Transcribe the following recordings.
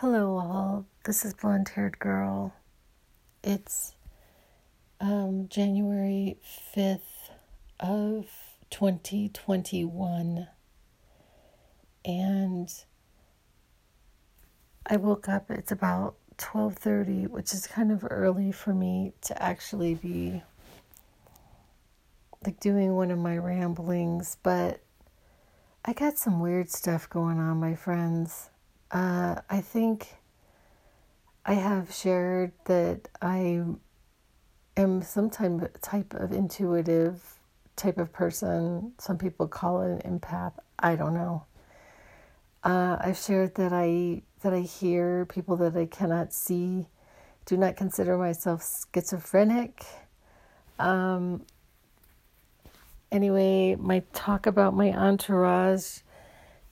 Hello, all. This is Blonde Haired Girl. It's um, January 5th of 2021. And I woke up, it's about 12:30, which is kind of early for me to actually be like doing one of my ramblings, but I got some weird stuff going on, my friends. Uh, I think I have shared that I am some type type of intuitive type of person. Some people call it an empath. I don't know. Uh, I've shared that I that I hear people that I cannot see. Do not consider myself schizophrenic. Um, anyway, my talk about my entourage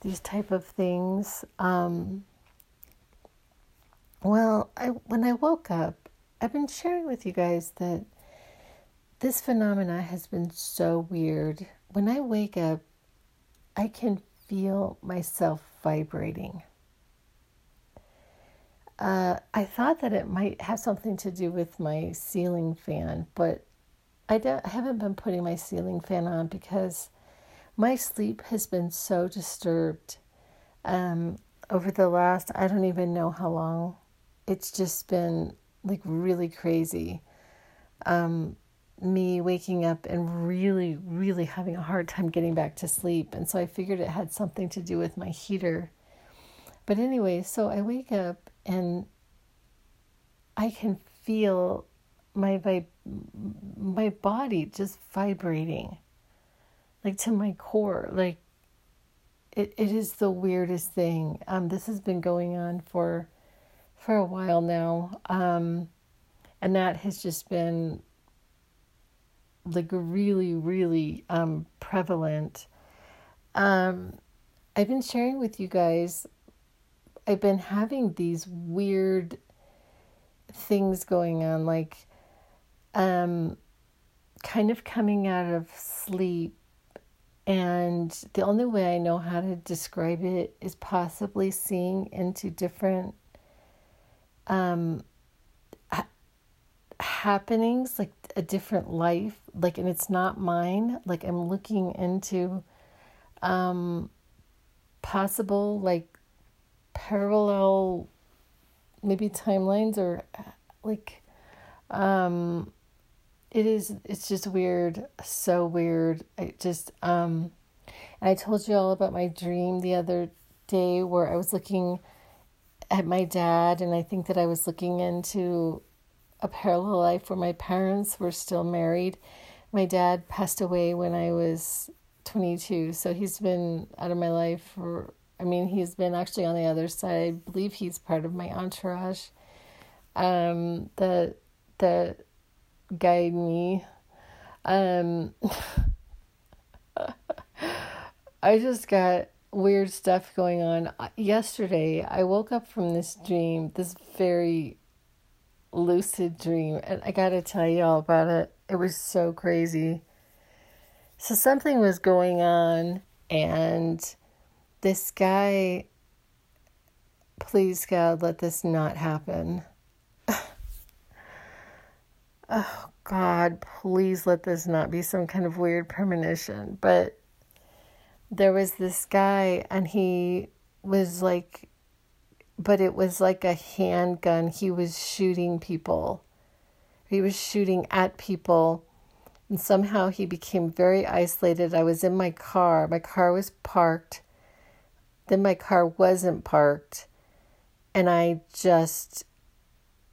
these type of things. Um, well, I when I woke up, I've been sharing with you guys that this phenomena has been so weird. When I wake up, I can feel myself vibrating. Uh, I thought that it might have something to do with my ceiling fan, but I, I haven't been putting my ceiling fan on because my sleep has been so disturbed um, over the last, I don't even know how long. It's just been like really crazy. Um, me waking up and really, really having a hard time getting back to sleep. And so I figured it had something to do with my heater. But anyway, so I wake up and I can feel my my body just vibrating like to my core. Like it, it is the weirdest thing. Um, this has been going on for for a while now. Um, and that has just been like really, really um, prevalent. Um, I've been sharing with you guys, I've been having these weird things going on, like um, kind of coming out of sleep and the only way I know how to describe it is possibly seeing into different um, ha- happenings, like a different life, like, and it's not mine. Like, I'm looking into um, possible, like, parallel, maybe timelines or like, um, it is it's just weird so weird. I just um and i told you all about my dream the other day where i was looking at my dad and i think that i was looking into a parallel life where my parents were still married. My dad passed away when i was 22 so he's been out of my life for i mean he's been actually on the other side. I believe he's part of my entourage. Um the the guide me. Um, I just got weird stuff going on. Yesterday, I woke up from this dream, this very lucid dream, and I gotta tell you all about it. It was so crazy. So, something was going on, and this guy, please God, let this not happen oh God, please let this not be some kind of weird premonition. But there was this guy, and he was like, but it was like a handgun. He was shooting people, he was shooting at people. And somehow he became very isolated. I was in my car. My car was parked. Then my car wasn't parked. And I just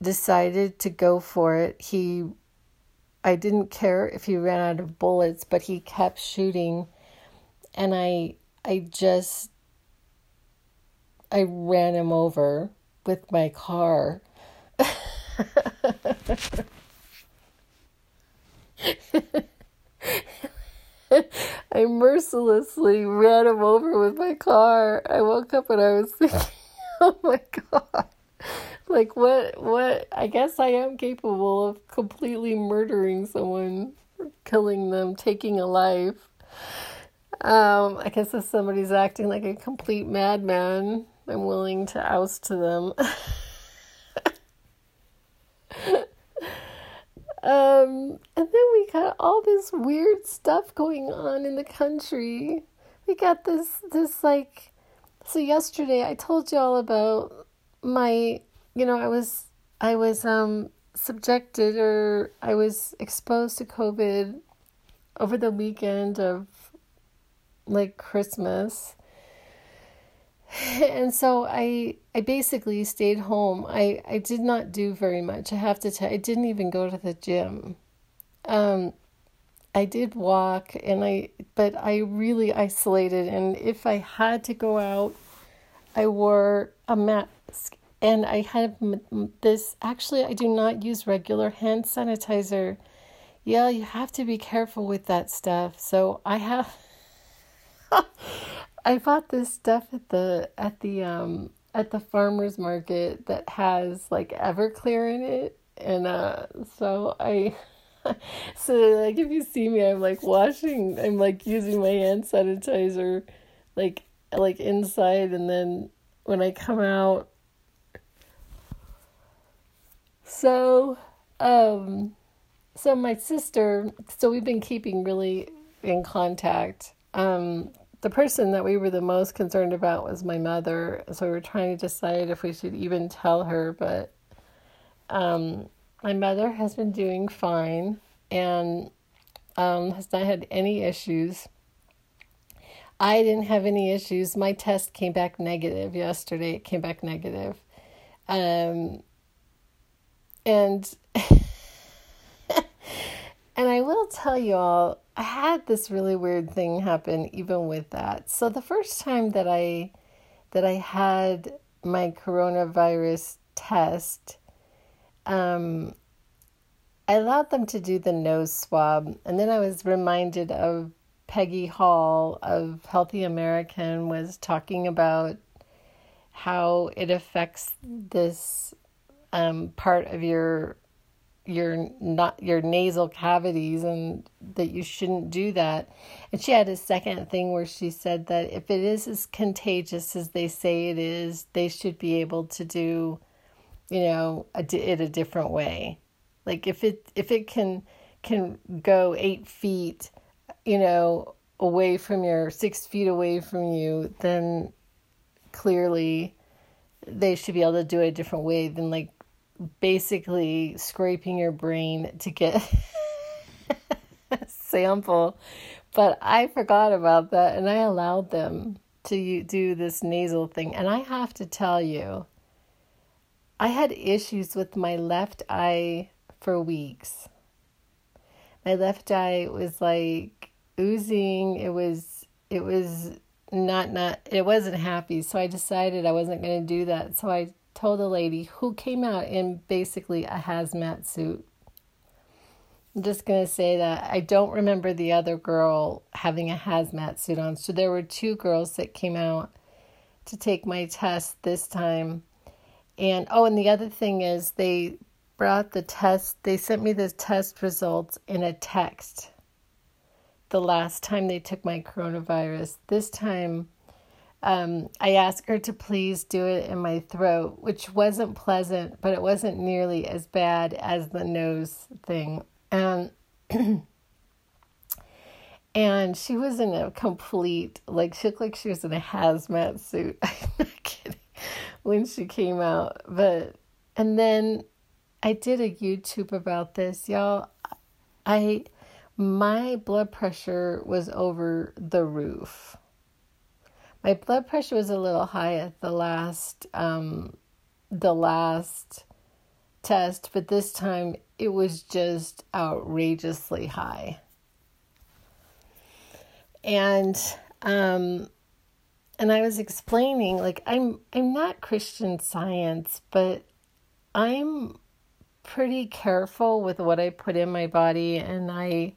decided to go for it. He I didn't care if he ran out of bullets, but he kept shooting and I I just I ran him over with my car. I mercilessly ran him over with my car. I woke up and I was thinking, oh my God like what what I guess I am capable of completely murdering someone, killing them, taking a life. Um, I guess if somebody's acting like a complete madman, I'm willing to oust them. um, and then we got all this weird stuff going on in the country. We got this this like so yesterday I told you all about my you know, I was I was um subjected or I was exposed to COVID over the weekend of like Christmas. And so I I basically stayed home. I, I did not do very much. I have to tell I didn't even go to the gym. Um I did walk and I but I really isolated and if I had to go out I wore a mask and I had this actually I do not use regular hand sanitizer. Yeah, you have to be careful with that stuff. So I have I bought this stuff at the at the um at the farmers market that has like Everclear in it and uh so I so like if you see me I'm like washing I'm like using my hand sanitizer like like inside and then when I come out so, um, so my sister, so we've been keeping really in contact. Um, the person that we were the most concerned about was my mother, so we were trying to decide if we should even tell her. But um, my mother has been doing fine and um, has not had any issues. I didn't have any issues. My test came back negative yesterday. It came back negative. Um, and and I will tell you all, I had this really weird thing happen even with that. So the first time that I that I had my coronavirus test, um, I allowed them to do the nose swab, and then I was reminded of Peggy Hall of Healthy American was talking about how it affects this um, part of your your not your nasal cavities and that you shouldn't do that. And she had a second thing where she said that if it is as contagious as they say it is, they should be able to do, you know, a, it a different way. Like if it if it can can go eight feet, you know, away from your six feet away from you, then clearly they should be able to do it a different way than like basically scraping your brain to get a sample. But I forgot about that and I allowed them to do this nasal thing. And I have to tell you, I had issues with my left eye for weeks. My left eye was like oozing. It was it was not not it wasn't happy. So I decided I wasn't going to do that. So I told a lady who came out in basically a hazmat suit. I'm just going to say that I don't remember the other girl having a hazmat suit on. So there were two girls that came out to take my test this time. And oh, and the other thing is they brought the test, they sent me the test results in a text the last time they took my coronavirus. This time um, I asked her to please do it in my throat, which wasn't pleasant, but it wasn't nearly as bad as the nose thing. And and she was in a complete like she looked like she was in a hazmat suit. I'm not kidding. When she came out, but and then I did a YouTube about this, y'all. I my blood pressure was over the roof my blood pressure was a little high at the last um, the last test, but this time it was just outrageously high. And um, and I was explaining like I'm I'm not Christian Science, but I'm pretty careful with what I put in my body and I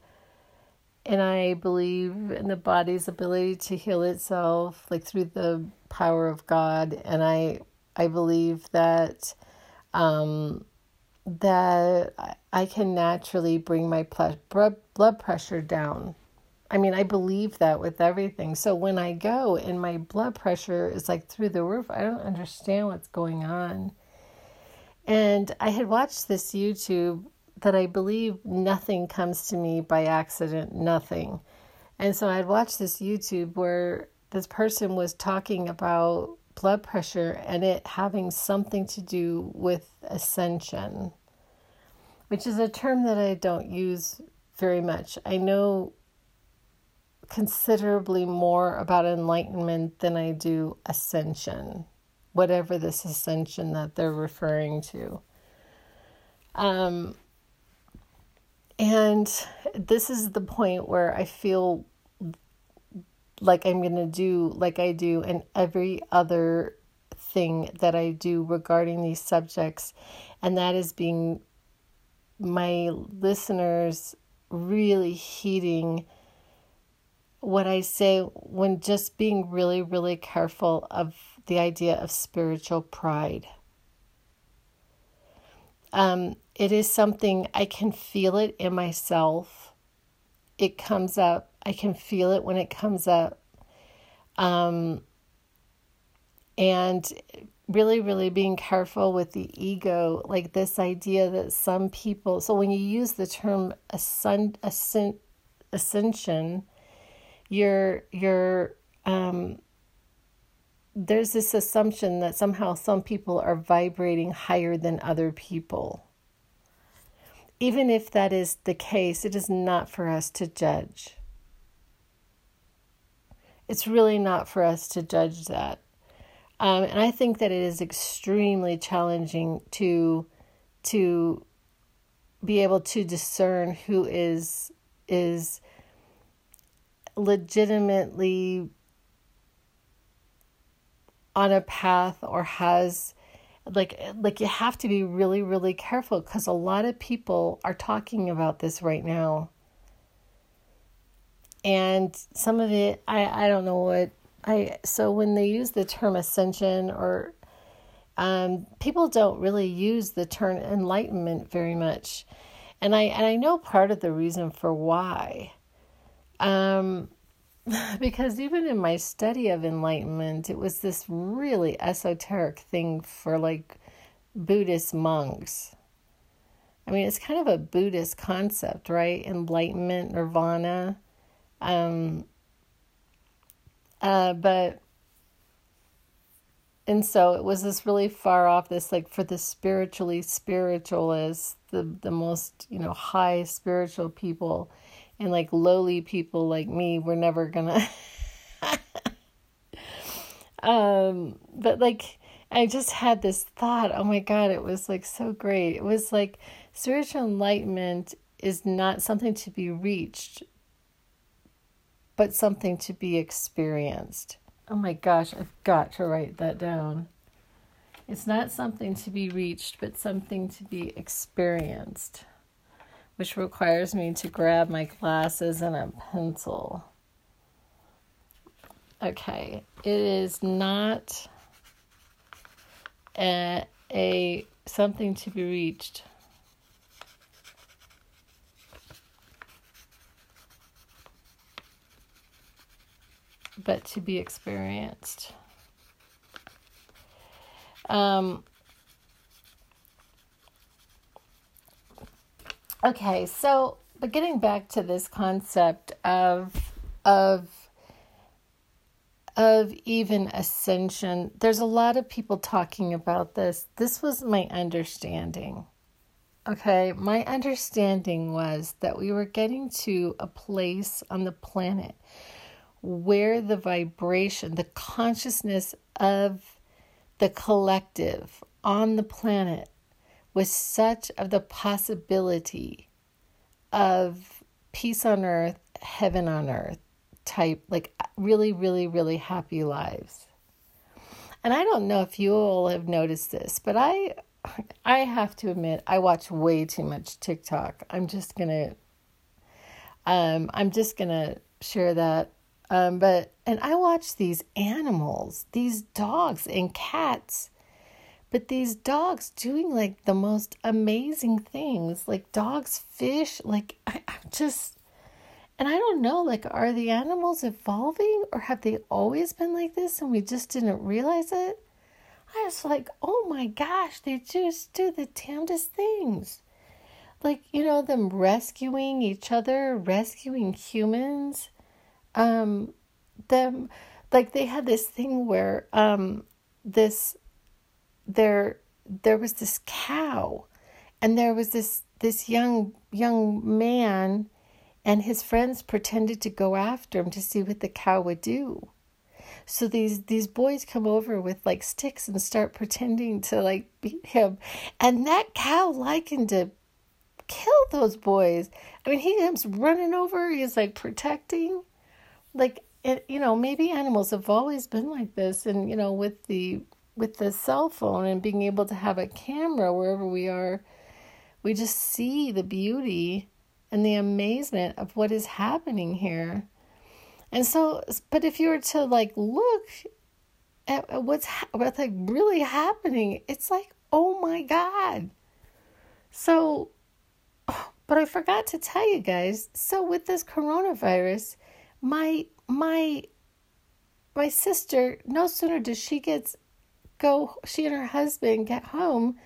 and I believe in the body's ability to heal itself, like through the power of God. And I, I believe that, um, that I can naturally bring my blood blood pressure down. I mean, I believe that with everything. So when I go and my blood pressure is like through the roof, I don't understand what's going on. And I had watched this YouTube that I believe nothing comes to me by accident, nothing. And so I had watched this YouTube where this person was talking about blood pressure and it having something to do with ascension, which is a term that I don't use very much. I know considerably more about enlightenment than I do ascension, whatever this ascension that they're referring to. Um, and this is the point where I feel like I'm going to do, like I do in every other thing that I do regarding these subjects, and that is being my listeners really heeding what I say when just being really, really careful of the idea of spiritual pride. Um, it is something I can feel it in myself. It comes up. I can feel it when it comes up. Um, and really, really being careful with the ego, like this idea that some people, so when you use the term ascend, ascend, ascension, you're, you're, um, there's this assumption that somehow some people are vibrating higher than other people. Even if that is the case, it is not for us to judge. It's really not for us to judge that. Um, and I think that it is extremely challenging to to be able to discern who is is legitimately on a path or has like like you have to be really really careful cuz a lot of people are talking about this right now. And some of it I I don't know what I so when they use the term ascension or um, people don't really use the term enlightenment very much, and I and I know part of the reason for why. Um, because even in my study of enlightenment, it was this really esoteric thing for like Buddhist monks. I mean, it's kind of a Buddhist concept, right? Enlightenment, nirvana. Um, uh, but, and so it was this really far off, this like for the spiritually spiritualists, the, the most, you know, high spiritual people and like lowly people like me we're never gonna um but like i just had this thought. Oh my god it was like so great. It was like spiritual enlightenment is not something to be reached but something to be experienced. Oh my gosh i've got to write that down. It's not something to be reached but something to be experienced which requires me to grab my glasses and a pencil. Okay, it is not a, a something to be reached. But to be experienced. Um, Okay, so but getting back to this concept of of of even ascension, there's a lot of people talking about this. This was my understanding. Okay, my understanding was that we were getting to a place on the planet where the vibration, the consciousness of the collective on the planet with such of the possibility of peace on earth, heaven on earth type, like really, really, really happy lives. And I don't know if you all have noticed this, but I I have to admit I watch way too much TikTok. I'm just gonna um I'm just gonna share that. Um but and I watch these animals, these dogs and cats but these dogs doing like the most amazing things like dogs fish like I, i'm just And I don't know, like, are the animals evolving or have they always been like this and we just didn't realize it? I was like, oh my gosh, they just do the damnedest things. Like, you know, them rescuing each other, rescuing humans. Um, them, like, they had this thing where, um, this, there, there was this cow and there was this, this young, young man and his friends pretended to go after him to see what the cow would do. So these these boys come over with like sticks and start pretending to like beat him, and that cow likened to kill those boys. I mean, he comes running over. He's like protecting, like it. You know, maybe animals have always been like this, and you know, with the with the cell phone and being able to have a camera wherever we are, we just see the beauty and the amazement of what is happening here. And so, but if you were to like look at what's what's like really happening, it's like, oh my god. So, but I forgot to tell you guys. So with this coronavirus, my my my sister, no sooner does she gets go, she and her husband get home,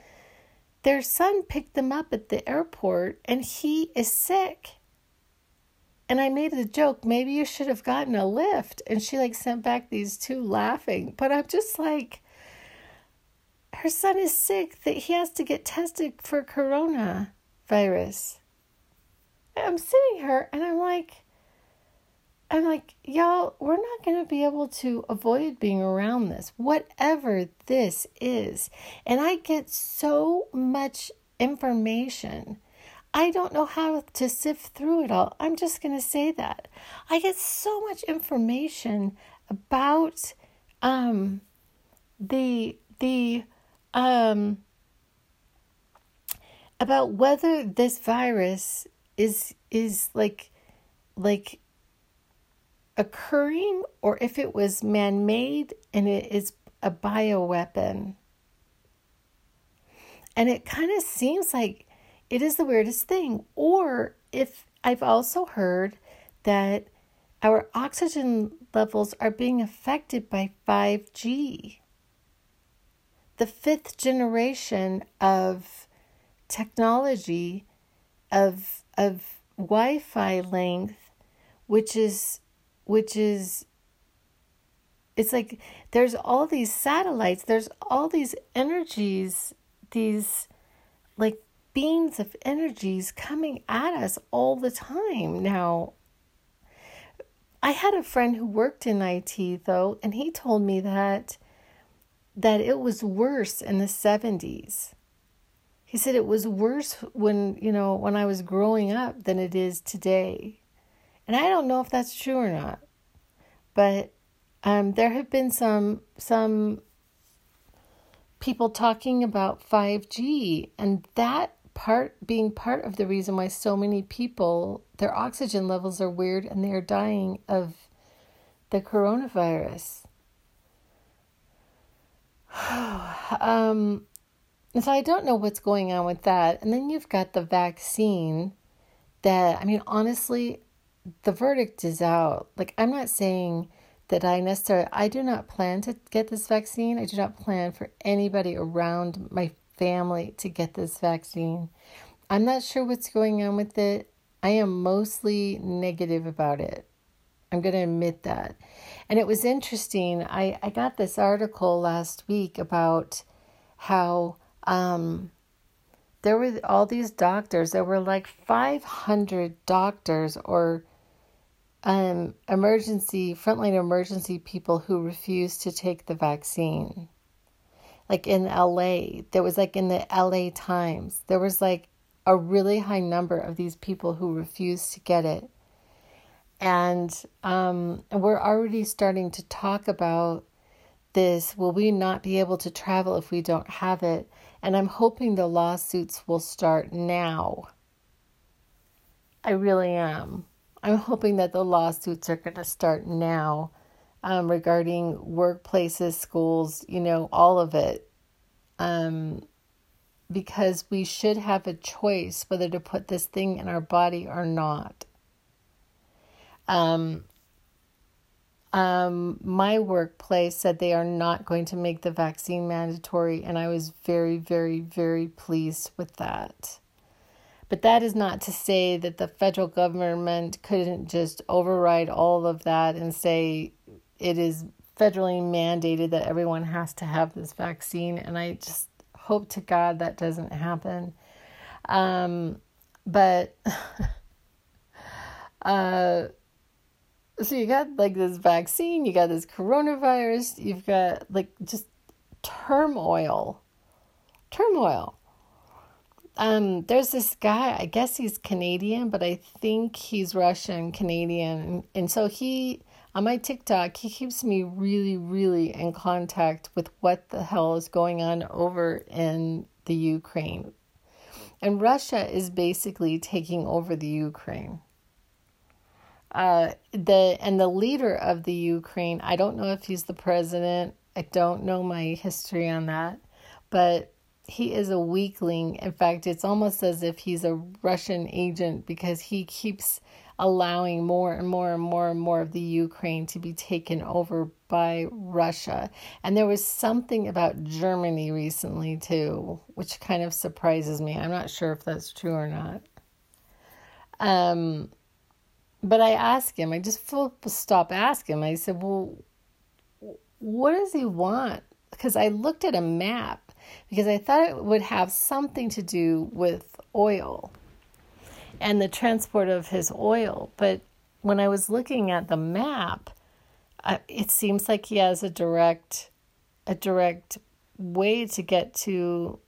their son picked them up at the airport, and he is sick. And I made a joke, maybe you should have gotten a lift. And she like sent back these two laughing. But I'm just like, her son is sick that he has to get tested for corona virus. I'm sitting here and I'm like, I'm like, y'all, we're not going to be able to avoid being around this, whatever this is. And I get so much information I don't know how to sift through it all. I'm just going to say that. I get so much information about um, the the um, about whether this virus is is like like occurring or if it was man-made and it is a bioweapon. And it kind of seems like it is the weirdest thing. Or if I've also heard that our oxygen levels are being affected by 5G, the fifth generation of technology of of Wi-Fi length, which is which is it's like there's all these satellites, there's all these energies, these like beams of energies coming at us all the time. Now, I had a friend who worked in IT though, and he told me that that it was worse in the 70s. He said it was worse when, you know, when I was growing up than it is today. And I don't know if that's true or not. But um, there have been some some people talking about 5G and that part being part of the reason why so many people their oxygen levels are weird and they are dying of the coronavirus. um, so I don't know what's going on with that. And then you've got the vaccine that I mean honestly the verdict is out. Like I'm not saying that I necessarily I do not plan to get this vaccine. I do not plan for anybody around my family to get this vaccine. I'm not sure what's going on with it. I am mostly negative about it. I'm going to admit that. And it was interesting. I, I got this article last week about how um, there were all these doctors. There were like 500 doctors or um, emergency, frontline emergency people who refused to take the vaccine like in LA. There was like in the LA Times. There was like a really high number of these people who refused to get it. And um, we're already starting to talk about this. Will we not be able to travel if we don't have it? And I'm hoping the lawsuits will start now. I really am. I'm hoping that the lawsuits are going to start now um, regarding workplaces, schools, you know, all of it. Um, because we should have a choice whether to put this thing in our body or not. Um, um, my workplace said they are not going to make the vaccine mandatory, and I was very, very, very pleased with that. But that is not to say that the federal government couldn't just override all of that and say it is federally mandated that everyone has to have this vaccine. And I just hope to God that doesn't happen. Um, but uh, so you got like this vaccine, you got this coronavirus, you've got like just turmoil. Turmoil. Um, there's this guy, I guess he's Canadian, but I think he's Russian Canadian. And, so he, on my TikTok, he keeps me really, really in contact with what the hell is going on over in the Ukraine. And Russia is basically taking over the Ukraine. Uh, the and the leader of the Ukraine, I don't know if he's the president. I don't know my history on that, but he is a weakling. In fact, it's almost as if he's a Russian agent because he keeps allowing more and more and more and more of the Ukraine to be taken over by Russia. And there was something about Germany recently too, which kind of surprises me. I'm not sure if that's true or not. Um, but I asked him, I just stop asking him. I said, Well, what does he want? Because I looked at a map because I thought it would have something to do with oil and the transport of his oil. But when I was looking at the map, uh, it seems like he has a direct a direct way to get to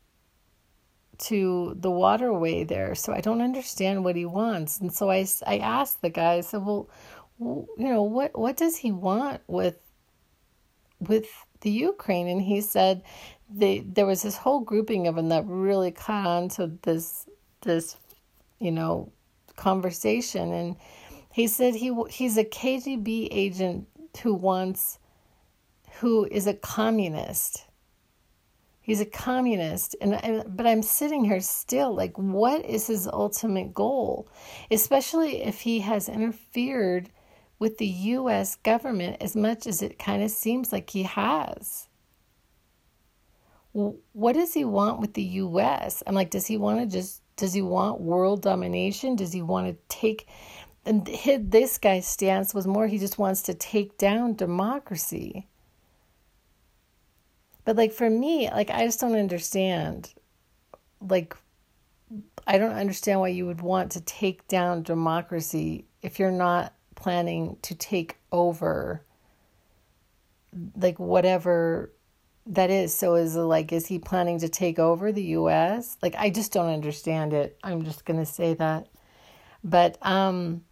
to the waterway there. So I don't understand what he wants. And so I, I asked the guy, I said, well, you know, what, what does he want with, with the Ukraine? And he said they, there was this whole grouping of them that really caught on to this, this, you know, conversation. And he said he, he's a KGB agent who wants, who is a communist he's a communist and, but i'm sitting here still like what is his ultimate goal? Especially if he has interfered with the US government as much as it kind of seems like he has. What does he want with the US i'm like does he want to just does he want world domination? Does he want to take and his, this guy's stance was more he just wants to take down democracy but like for me, like I just don't understand. Like I don't understand why you would want to take down democracy if you're not planning to take over like whatever that is. So is like is he planning to take over the US? Like I just don't understand it. I'm just going to say that. But um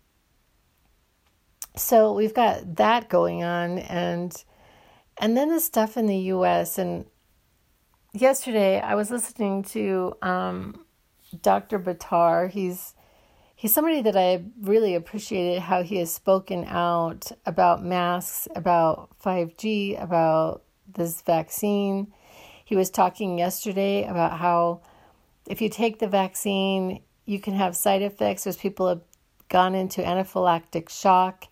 so we've got that going on and and then the stuff in the US. And yesterday I was listening to um, Dr. Buttar. He's he's somebody that I really appreciated how he has spoken out about masks, about 5G, about this vaccine. He was talking yesterday about how if you take the vaccine, you can have side effects. There's people have gone into anaphylactic shock.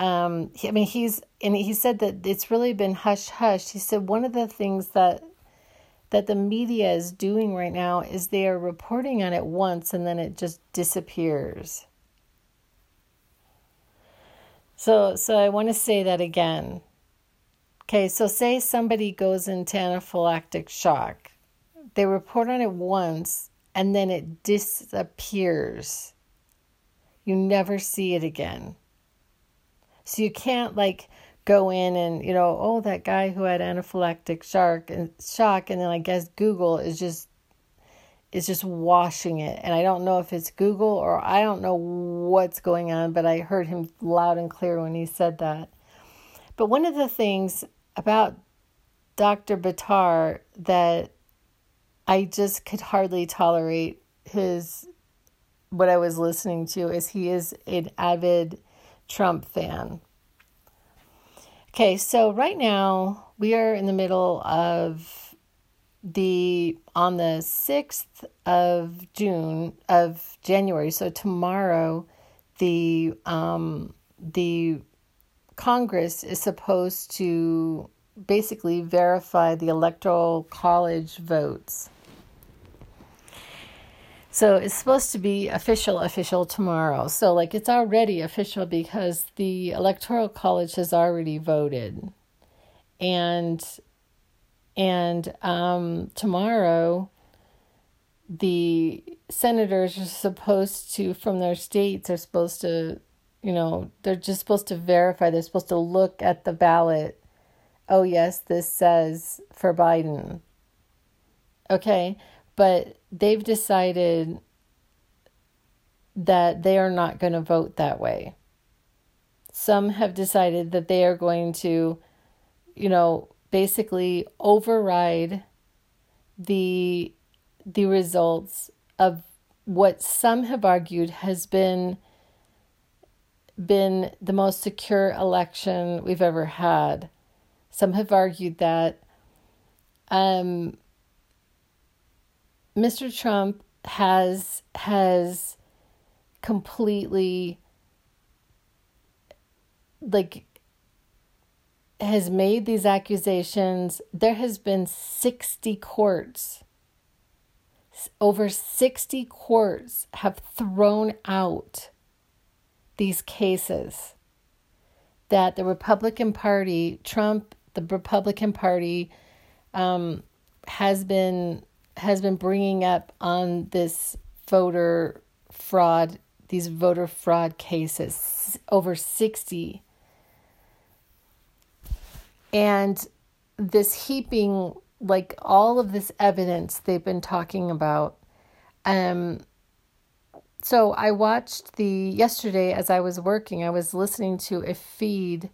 Um, I mean, he's and he said that it's really been hush hush. He said one of the things that that the media is doing right now is they are reporting on it once and then it just disappears. So so I want to say that again. Okay, so say somebody goes into anaphylactic shock. They report on it once and then it disappears. You never see it again. So you can't like go in and you know, oh, that guy who had anaphylactic shock and shock, and then I guess Google is just is just washing it. And I don't know if it's Google or I don't know what's going on, but I heard him loud and clear when he said that. But one of the things about Dr. Buttar that I just could hardly tolerate his what I was listening to is he is an avid Trump fan. Okay, so right now we are in the middle of the on the 6th of June of January. So tomorrow the um the Congress is supposed to basically verify the electoral college votes. So it's supposed to be official, official tomorrow. So, like, it's already official because the electoral college has already voted. And, and, um, tomorrow, the senators are supposed to, from their states, are supposed to, you know, they're just supposed to verify, they're supposed to look at the ballot. Oh, yes, this says for Biden. Okay but they've decided that they are not going to vote that way. Some have decided that they are going to, you know, basically override the the results of what some have argued has been been the most secure election we've ever had. Some have argued that um, Mr. Trump has has completely like has made these accusations. There has been 60 courts. Over 60 courts have thrown out these cases that the Republican Party, Trump, the Republican Party, um, has been has been bringing up on this voter fraud, these voter fraud cases, over 60. And this heaping, like all of this evidence they've been talking about. Um, so I watched the yesterday as I was working, I was listening to a feed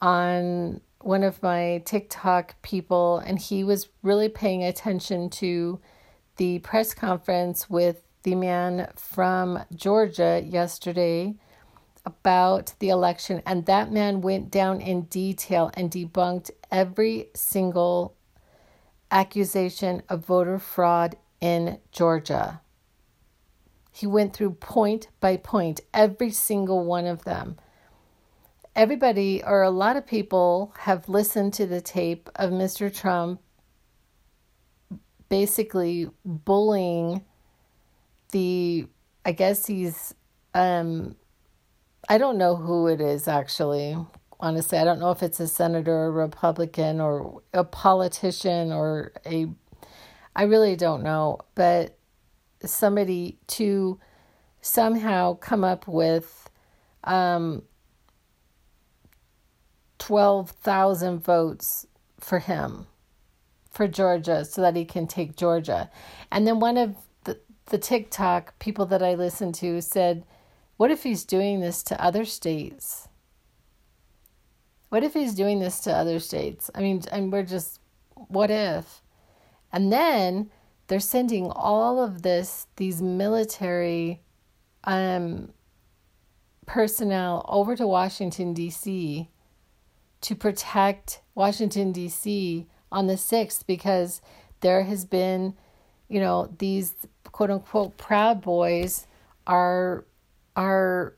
on one of my TikTok people, and he was really paying attention to the press conference with the man from Georgia yesterday about the election. And that man went down in detail and debunked every single accusation of voter fraud in Georgia. He went through point by point, every single one of them everybody or a lot of people have listened to the tape of Mr. Trump basically bullying the I guess he's um I don't know who it is actually. Honestly, I don't know if it's a senator, a Republican, or a politician, or a. I really don't know, but somebody to somehow come up with um, 12,000 votes for him, for Georgia, so that he can take Georgia. And then one of the, the TikTok people that I listen to said, What if he's doing this to other states? What if he's doing this to other states? I mean, and we're just, what if? And then they're sending all of this, these military um, personnel over to Washington, D.C to protect Washington, D.C. on the 6th because there has been, you know, these quote unquote proud boys are are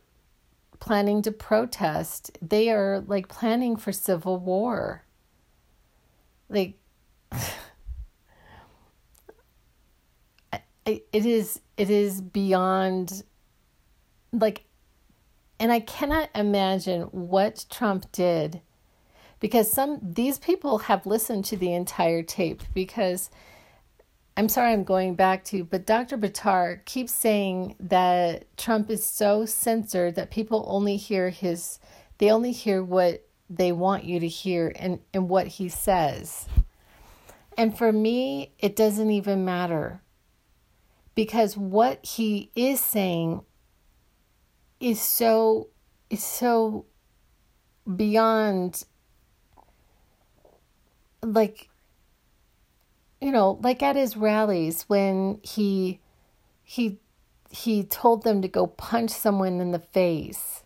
planning to protest. They are like planning for civil war. Like it is it is beyond like and I cannot imagine what Trump did because some these people have listened to the entire tape because I'm sorry I'm going back to, but Dr. Buttar keeps saying that Trump is so censored that people only hear his they only hear what they want you to hear and, and what he says. And for me, it doesn't even matter. Because what he is saying is so is so beyond like you know like at his rallies when he he he told them to go punch someone in the face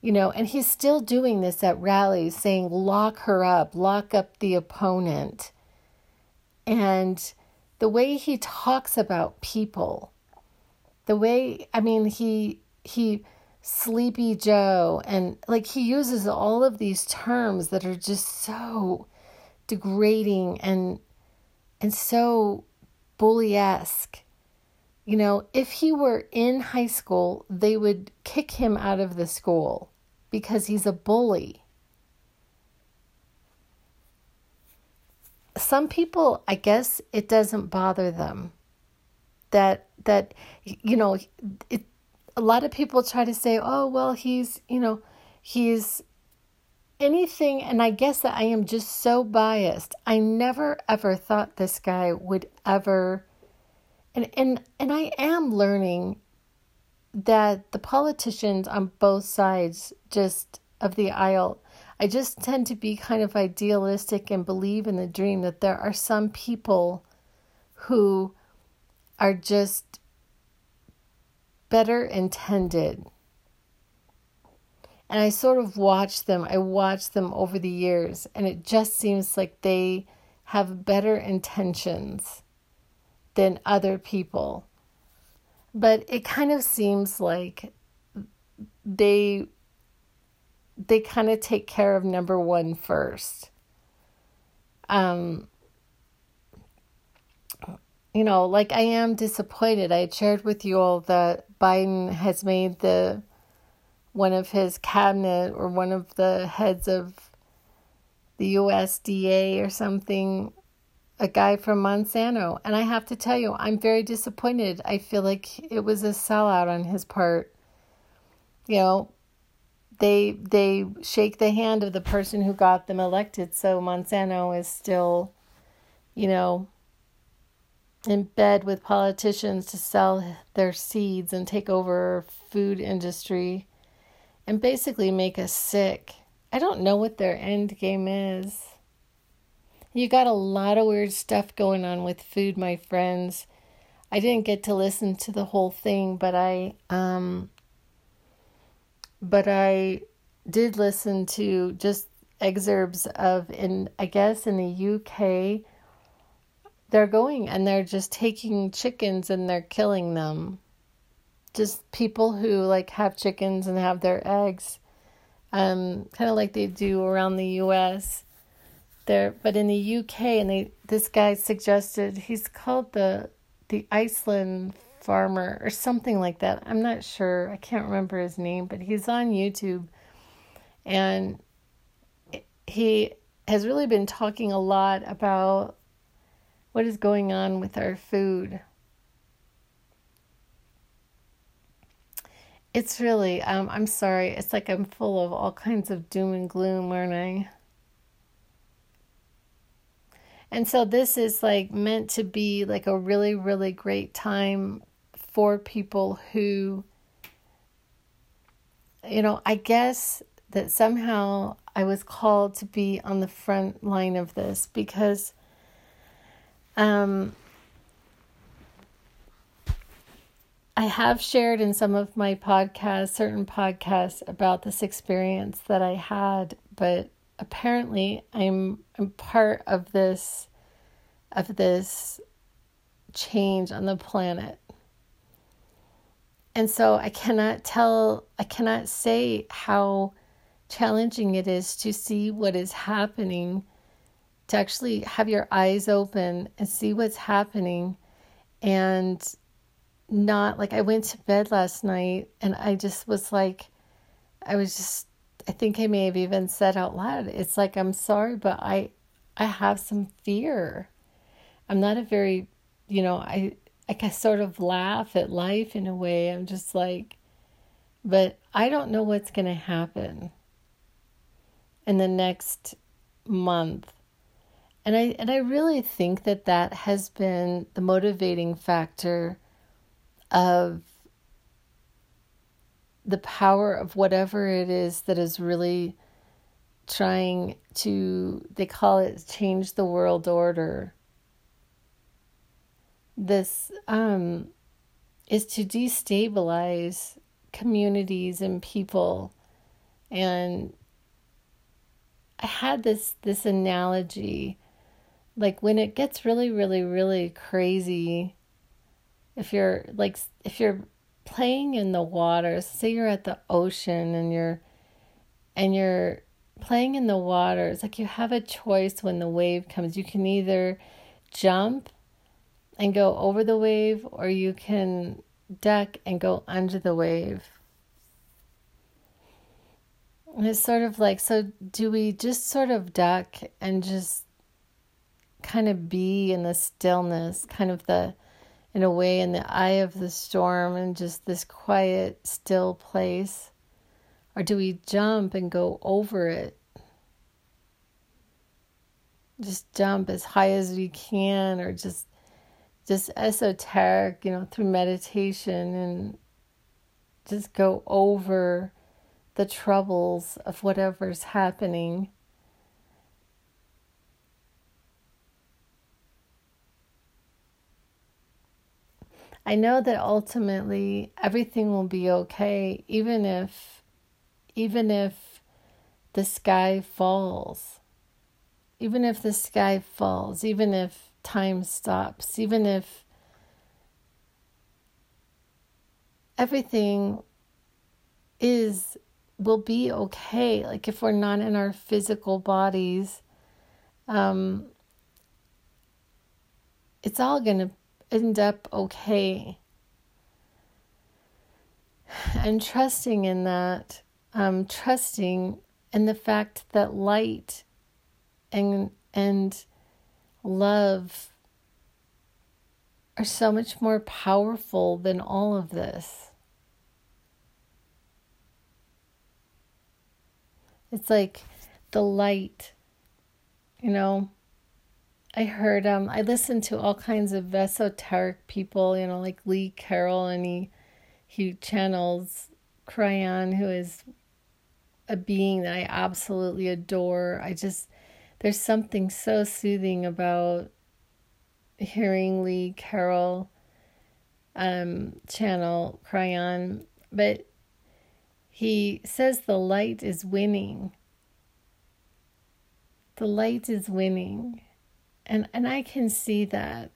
you know and he's still doing this at rallies saying lock her up lock up the opponent and the way he talks about people the way i mean he he Sleepy Joe. And like he uses all of these terms that are just so degrading and and so bully esque. You know, if he were in high school, they would kick him out of the school because he's a bully. Some people, I guess it doesn't bother them that that you know it a lot of people try to say oh well he's you know he's anything and i guess that i am just so biased i never ever thought this guy would ever and and and i am learning that the politicians on both sides just of the aisle i just tend to be kind of idealistic and believe in the dream that there are some people who are just better intended. And I sort of watch them, I watch them over the years, and it just seems like they have better intentions than other people. But it kind of seems like they they kind of take care of number one first. Um, you know, like I am disappointed. I shared with you all that Biden has made the one of his cabinet or one of the heads of the USDA or something a guy from Monsanto. And I have to tell you, I'm very disappointed. I feel like it was a sellout on his part. You know, they they shake the hand of the person who got them elected, so Monsanto is still, you know, in bed with politicians to sell their seeds and take over food industry and basically make us sick. I don't know what their end game is. You got a lot of weird stuff going on with food, my friends. I didn't get to listen to the whole thing, but I um but I did listen to just excerpts of in I guess in the UK they're going and they're just taking chickens and they're killing them. Just people who like have chickens and have their eggs, um, kind of like they do around the U.S. There, but in the UK, and they this guy suggested he's called the the Iceland farmer or something like that. I'm not sure. I can't remember his name, but he's on YouTube, and he has really been talking a lot about what is going on with our food. It's really, um, I'm sorry, it's like I'm full of all kinds of doom and gloom, aren't I? And so this is like meant to be like a really, really great time for people who, you know, I guess that somehow I was called to be on the front line of this because um, I have shared in some of my podcasts, certain podcasts, about this experience that I had, but apparently I'm I'm part of this of this change on the planet. And so I cannot tell I cannot say how challenging it is to see what is happening to actually have your eyes open and see what's happening and not like I went to bed last night and I just was like I was just I think I may have even said out loud it's like I'm sorry but I I have some fear. I'm not a very you know I I sort of laugh at life in a way. I'm just like but I don't know what's going to happen in the next month and I and I really think that that has been the motivating factor of the power of whatever it is that is really trying to they call it change the world order. This um is to destabilize communities and people. And I had this this analogy like when it gets really really really crazy if you're like if you're playing in the water. Say you're at the ocean and you're and you're playing in the water. It's like you have a choice when the wave comes. You can either jump and go over the wave or you can duck and go under the wave. And it's sort of like so do we just sort of duck and just kind of be in the stillness, kind of the in a way in the eye of the storm and just this quiet, still place? Or do we jump and go over it? Just jump as high as we can, or just just esoteric, you know, through meditation and just go over the troubles of whatever's happening. I know that ultimately everything will be okay even if even if the sky falls. Even if the sky falls, even if time stops, even if everything is will be okay like if we're not in our physical bodies um it's all going to end up okay. And trusting in that, um, trusting in the fact that light and and love are so much more powerful than all of this. It's like the light, you know, I heard um I listened to all kinds of esoteric people, you know, like Lee Carroll and he he channels Kryon who is a being that I absolutely adore. I just there's something so soothing about hearing Lee Carroll um channel Kryon, but he says the light is winning. The light is winning and and I can see that.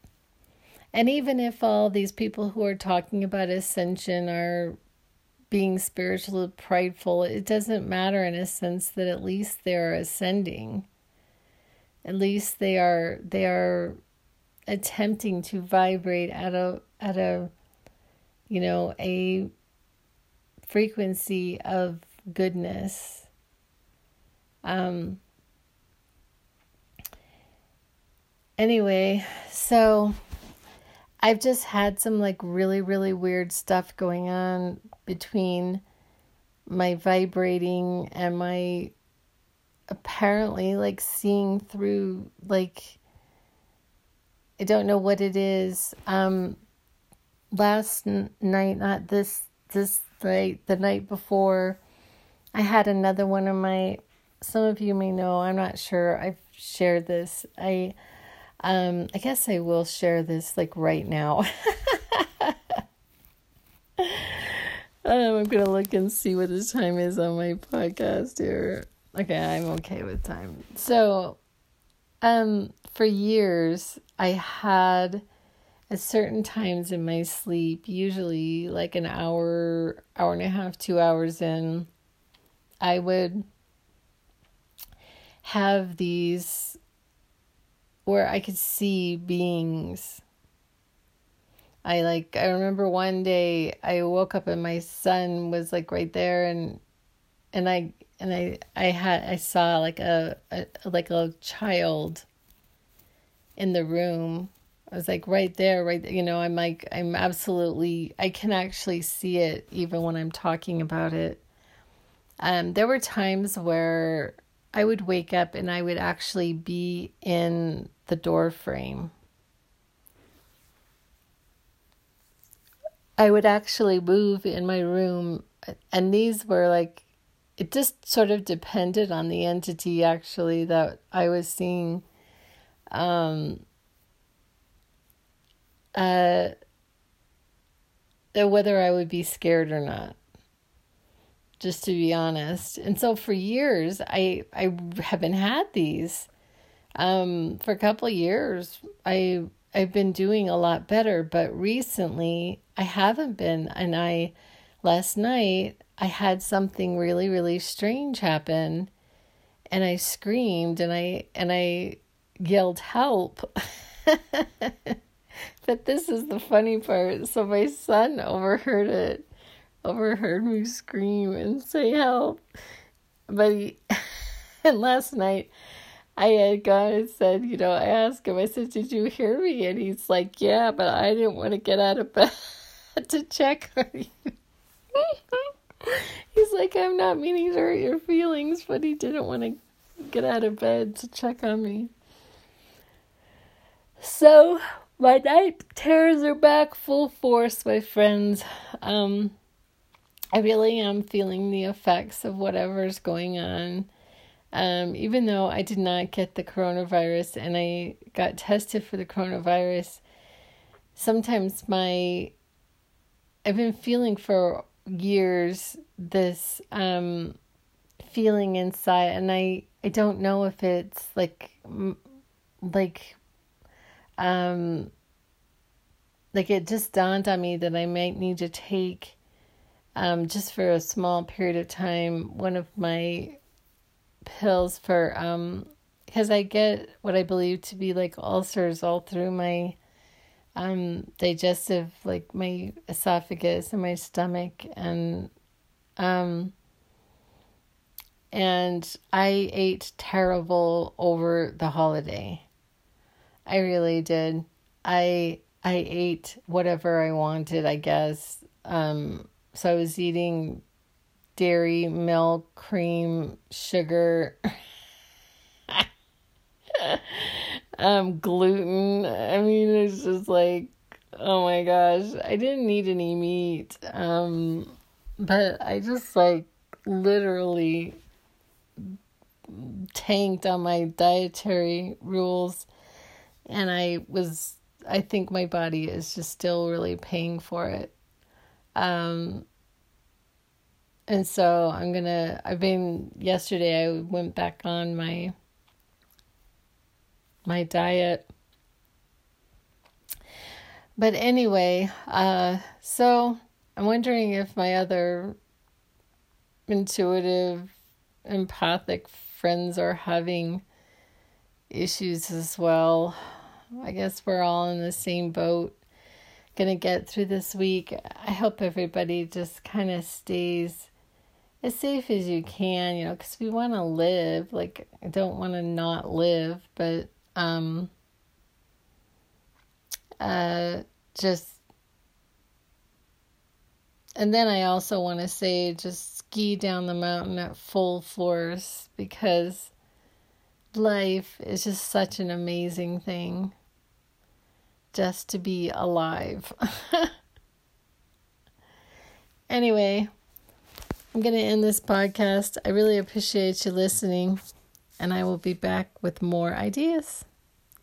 And even if all these people who are talking about ascension are being spiritually prideful, it doesn't matter in a sense that at least they're ascending. At least they are they are attempting to vibrate at a at a you know a frequency of goodness. Um Anyway, so I've just had some like really, really weird stuff going on between my vibrating and my apparently like seeing through like I don't know what it is. Um last n- night, not this this night, the night before, I had another one of my some of you may know, I'm not sure I've shared this. I um, I guess I will share this like right now. um, I'm gonna look and see what the time is on my podcast here. Okay, I'm okay with time. So, um, for years I had at certain times in my sleep, usually like an hour, hour and a half, two hours in, I would have these where I could see beings. I like I remember one day I woke up and my son was like right there and and I and I I had I saw like a, a like a child in the room. I was like right there, right you know, I'm like I'm absolutely I can actually see it even when I'm talking about it. Um there were times where I would wake up and I would actually be in the door frame. I would actually move in my room, and these were like, it just sort of depended on the entity actually that I was seeing. Um, uh, whether I would be scared or not just to be honest. And so for years I I haven't had these um, for a couple years, I I've been doing a lot better, but recently I haven't been. And I, last night, I had something really, really strange happen and I screamed and I, and I yelled help. but this is the funny part. So my son overheard it, overheard me scream and say help. But he, and last night, I had gone and said, you know, I asked him, I said, Did you hear me? And he's like, Yeah, but I didn't want to get out of bed to check on you. he's like, I'm not meaning to hurt your feelings, but he didn't want to get out of bed to check on me. So, my night terrors are back full force, my friends. Um, I really am feeling the effects of whatever's going on. Um, even though I did not get the coronavirus and I got tested for the coronavirus, sometimes my I've been feeling for years this um, feeling inside, and I I don't know if it's like like um like it just dawned on me that I might need to take um just for a small period of time one of my pills for um because I get what I believe to be like ulcers all through my um digestive like my esophagus and my stomach and um and I ate terrible over the holiday. I really did. I I ate whatever I wanted, I guess. Um so I was eating dairy, milk, cream, sugar, um, gluten. I mean, it's just like, oh my gosh, I didn't need any meat. Um, but I just like literally tanked on my dietary rules and I was I think my body is just still really paying for it. Um and so I'm gonna I've been yesterday I went back on my my diet. But anyway, uh so I'm wondering if my other intuitive empathic friends are having issues as well. I guess we're all in the same boat. Gonna get through this week. I hope everybody just kind of stays as safe as you can, you know, because we want to live. Like, I don't want to not live, but um, uh, just. And then I also want to say just ski down the mountain at full force because life is just such an amazing thing just to be alive. anyway, I'm going to end this podcast. I really appreciate you listening, and I will be back with more ideas.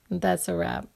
That's a wrap.